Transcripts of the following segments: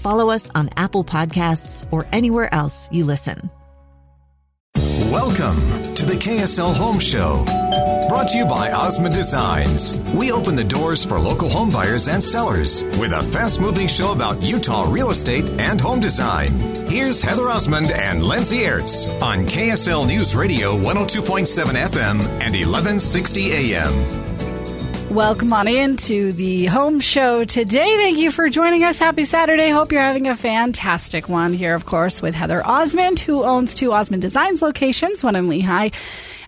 follow us on Apple Podcasts, or anywhere else you listen. Welcome to the KSL Home Show. Brought to you by Osmond Designs. We open the doors for local home buyers and sellers with a fast moving show about Utah real estate and home design. Here's Heather Osmond and Lindsay Aerts on KSL News Radio 102.7 FM and 1160 AM. Welcome on into the home show today. Thank you for joining us. Happy Saturday. Hope you're having a fantastic one here, of course, with Heather Osmond, who owns two Osmond Designs locations, one in Lehi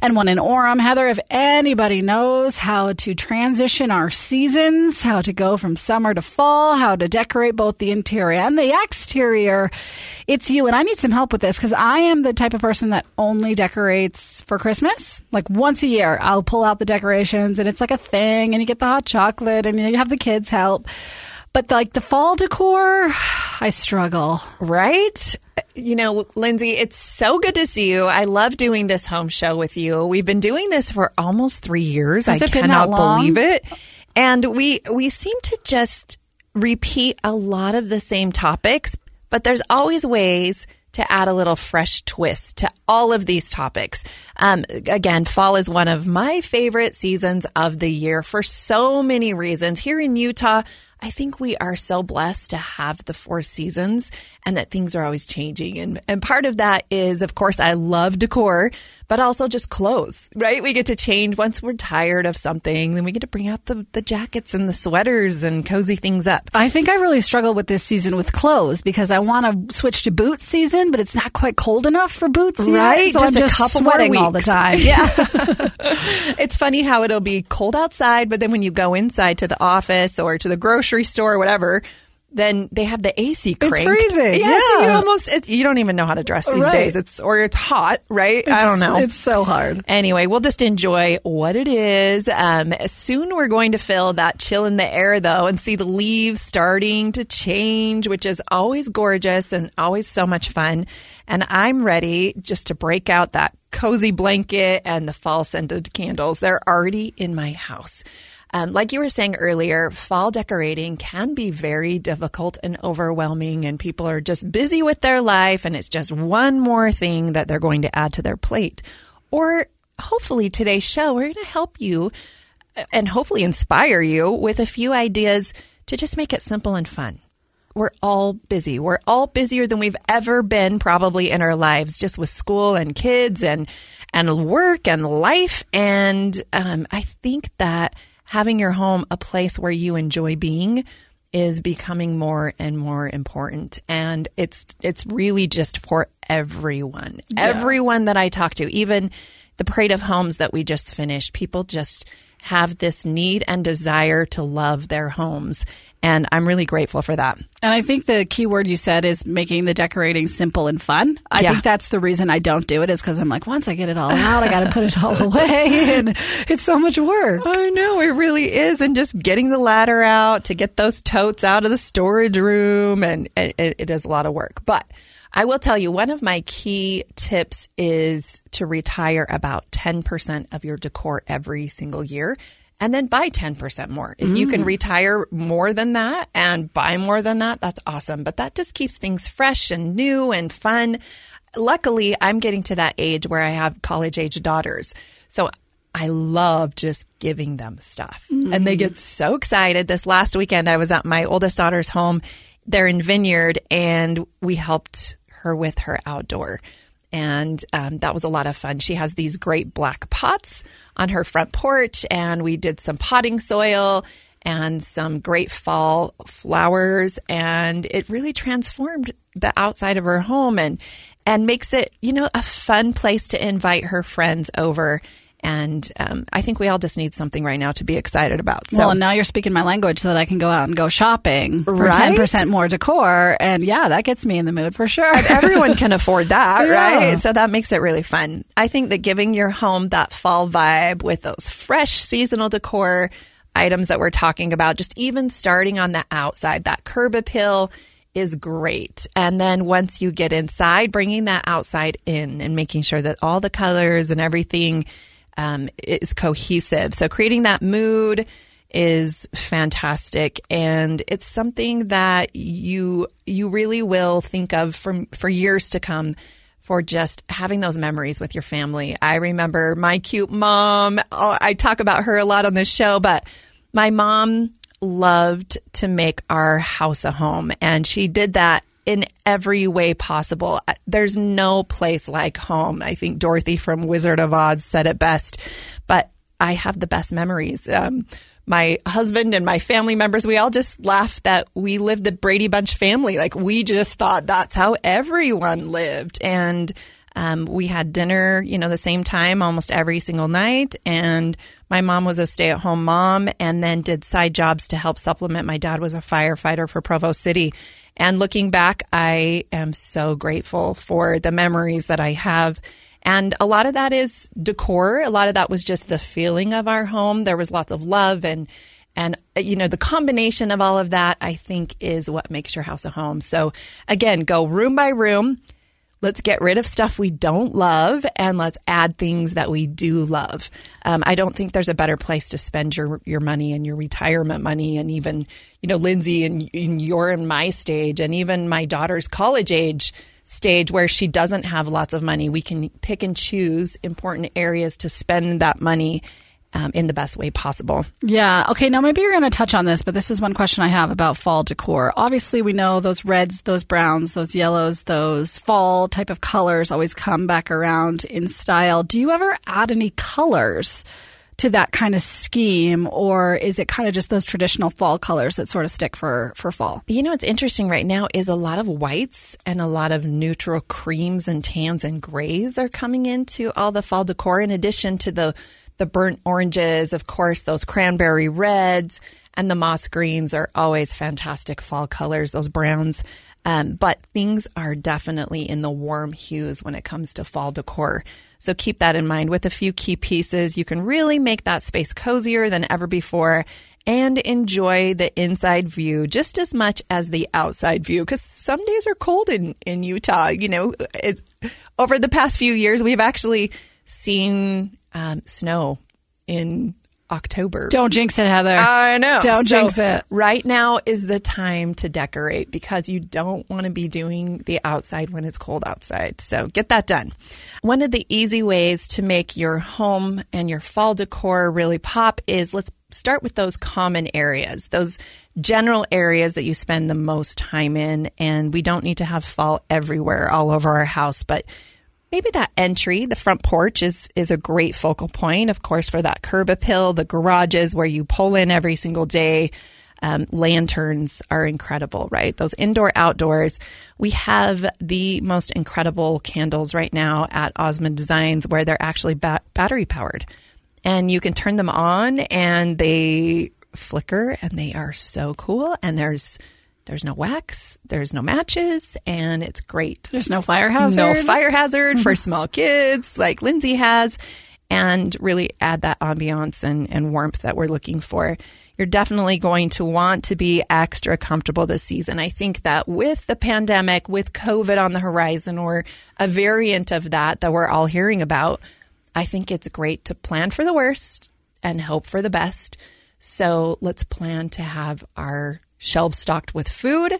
and one in Orem. Heather, if anybody knows how to transition our seasons, how to go from summer to fall, how to decorate both the interior and the exterior, it's you. And I need some help with this because I am the type of person that only decorates for Christmas. Like once a year, I'll pull out the decorations and it's like a thing, and you get the hot chocolate and you have the kids help. But like the fall decor, I struggle. Right? You know, Lindsay, it's so good to see you. I love doing this home show with you. We've been doing this for almost three years. Has I cannot believe it. And we we seem to just repeat a lot of the same topics, but there's always ways to add a little fresh twist to all of these topics. Um, again, fall is one of my favorite seasons of the year for so many reasons. Here in Utah, I think we are so blessed to have the four seasons and that things are always changing. And, and part of that is, of course, I love decor, but also just clothes, right? We get to change once we're tired of something, then we get to bring out the, the jackets and the sweaters and cozy things up. I think I really struggle with this season with clothes because I want to switch to boot season, but it's not quite cold enough for boots yet. Right, So just I'm a just couple more sweating all the time. Yeah. It's funny how it'll be cold outside, but then when you go inside to the office or to the grocery store or whatever, then they have the AC cranked. freezing, Yeah, so you yeah. almost it's, you don't even know how to dress these Right. days. It's or it's hot, right? I don't know. It's so hard. Anyway, we'll just enjoy what it is. Um, soon we're going to feel that chill in the air, though, and see the leaves starting to change, which is always gorgeous and always so much fun. And I'm ready just to break out that cozy blanket and the fall scented candles. They're already in my house. Um, like you were saying earlier, fall decorating can be very difficult and overwhelming, and people are just busy with their life, and it's just one more thing that they're going to add to their plate. Or hopefully, today's show, we're going to help you uh, and hopefully inspire you with a few ideas to just make it simple and fun. We're all busy. We're all busier than we've ever been probably in our lives, just with school and kids and and work and life. And um, I think that having your home a place where you enjoy being is becoming more and more important. And it's it's really just for everyone. Everyone that i talk to even the parade of homes that we just finished people just have this need and desire to love their homes and i'm really grateful for that And I think the key word you said is making the decorating simple and fun. I Yeah. think that's the reason I don't do it is because I'm like, once I get it all out, I got to put it all away. And it's so much work. I know it really is, and just getting the ladder out to get those totes out of the storage room, and it, it, it is a lot of work. But I will tell you, one of my key tips is to retire about ten percent of your decor every single year. And then buy 10% more. If you can mm. retire more than that and buy more than that, that's awesome. But that just keeps things fresh and new and fun. Luckily, I'm getting to that age where I have college age daughters. So I love just giving them stuff. And they mm. get so excited. This last weekend, I was at my oldest daughter's home. They're in Vineyard, and we helped her with her outdoor. And um, that was a lot of fun. She has these great black pots on her front porch, and we did some potting soil and some great fall flowers. And it really transformed the outside of her home and, and makes it, you know, a fun place to invite her friends over. And um, I think we all just need something right now to be excited about. So. Well, now you're speaking my language so that I can go out and go shopping for Right? 10% more decor. And yeah, that gets me in the mood for sure. everyone can afford that, Yeah. right? So that makes it really fun. I think that giving your home that fall vibe with those fresh seasonal decor items that we're talking about, just even starting on the outside, that curb appeal is great. And then once you get inside, bringing that outside in and making sure that all the colors and everything um, is cohesive. So creating that mood is fantastic and it's something that you you really will think of for for years to come for just having those memories with your family. I remember my cute mom. oh, I talk about her a lot on this show, but my mom loved to make our house a home and she did that in every way possible. There's no place like home. I think Dorothy from Wizard of Oz said it best, but I have the best memories. Um, my husband and my family members, we all just laughed that we lived the Brady Bunch family. Like we just thought that's how everyone lived. And um, we had dinner, you know, the same time almost every single night. And my mom was a stay at home mom and then did side jobs to help supplement. My dad was a firefighter for Provo City. And looking back, I am so grateful for the memories that I have. And a lot of that is decor. A lot of that was just the feeling of our home. There was lots of love and and you know the combination of all of that I think is what makes your house a home. So again, go room by room. Let's get rid of stuff we don't love and let's add things that we do love. Um, I don't think there's a better place to spend your your money and your retirement money, and even you know Lindsay and, and you're in my stage, and even my daughter's college age stage where she doesn't have lots of money. We can pick and choose important areas to spend that money um, in the best way possible. Yeah. Okay. Now, maybe you're going to touch on this, but this is one question I have about fall decor. Obviously, we know those reds, those browns, those yellows, those fall type of colors always come back around in style. Do you ever add any colors to that kind of scheme, or is it kind of just those traditional fall colors that sort of stick for, for fall? You know what's interesting right now is a lot of whites and a lot of neutral creams and tans and grays are coming into all the fall decor in addition to the the burnt oranges, of course, those cranberry reds and the moss greens are always fantastic fall colors, those browns. Um, but things are definitely in the warm hues when it comes to fall decor. So keep that in mind. With a few key pieces, you can really make that space cozier than ever before and enjoy the inside view just as much as the outside view because some days are cold in, in Utah. You know, it, over the past few years, we've actually seen um, snow in October. Don't jinx it, Heather. I know. Don't So jinx it. Right now is the time to decorate because you don't want to be doing the outside when it's cold outside. So get that done. One of the easy ways to make your home and your fall decor really pop is let's start with those common areas, those general areas that you spend the most time in. And we don't need to have fall everywhere all over our house, but maybe that entry, the front porch is is a great focal point, of course, for that curb appeal. The garages where you pull in every single day. Um, lanterns are incredible, right? Those indoor outdoors. We have the most incredible candles right now at Osmond Designs where they're actually ba- battery powered. And you can turn them on and they flicker and they are so cool. And there's there's no wax, there's no matches, and it's great. There's no fire hazard. No fire hazard for small kids like Lindsay has, and really add that ambiance and, and warmth that we're looking for. You're definitely going to want to be extra comfortable this season. I think that with the pandemic, with COVID on the horizon, or a variant of that that we're all hearing about, I think it's great to plan for the worst and hope for the best. So let's plan to have our shelves stocked with food,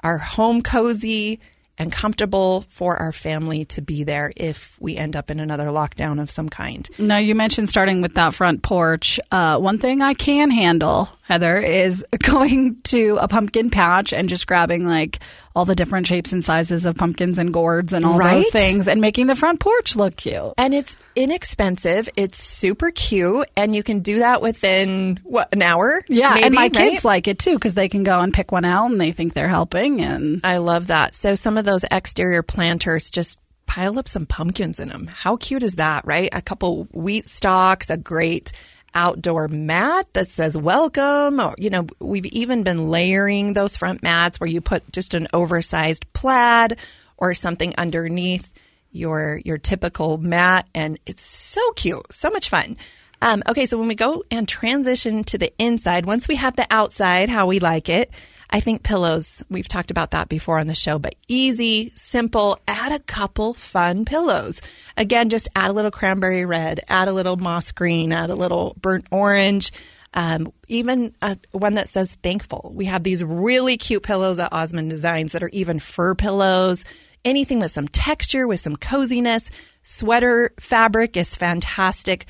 our home cozy and comfortable for our family to be there if we end up in another lockdown of some kind. Now, you mentioned starting with that front porch. Uh, one thing I can handle, Heather, is going to a pumpkin patch and just grabbing like all the different shapes and sizes of pumpkins and gourds and all Right? those things and making the front porch look cute. And it's inexpensive. It's super cute, and you can do that within what an hour. Yeah, and my right? kids like it too because they can go and pick one out and they think they're helping. And I love that. So some of those exterior planters just pile up some pumpkins in them. How cute is that, right? A couple wheat stalks, a great outdoor mat that says welcome. Or you know we've even been layering those front mats where you put just an oversized plaid or something underneath your your typical mat and it's so cute so much fun. Um, okay so when we go and transition to the inside once we have the outside how we like it I think pillows, we've talked about that before on the show, but easy, simple, add a couple fun pillows. Again, just add a little cranberry red, add a little moss green, add a little burnt orange, um, even a, one that says thankful. We have these really cute pillows at Osmond Designs that are even fur pillows, anything with some texture, with some coziness. Sweater fabric is fantastic.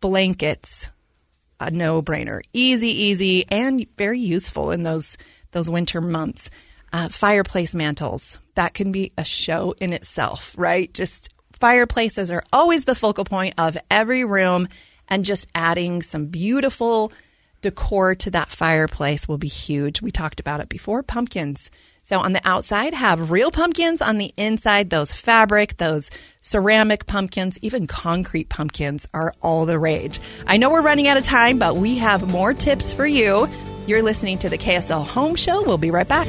Blankets, a no brainer. Easy, easy, and very useful in those those winter months. Uh, fireplace mantles that can be a show in itself, right? Just fireplaces are always the focal point of every room, and just adding some beautiful decor to that fireplace will be huge. We talked about it before pumpkins. So on the outside, have real pumpkins. On the inside, those fabric, those ceramic pumpkins, even concrete pumpkins are all the rage. I know we're running out of time, but we have more tips for you. You're listening to the KSL Home Show. We'll be right back.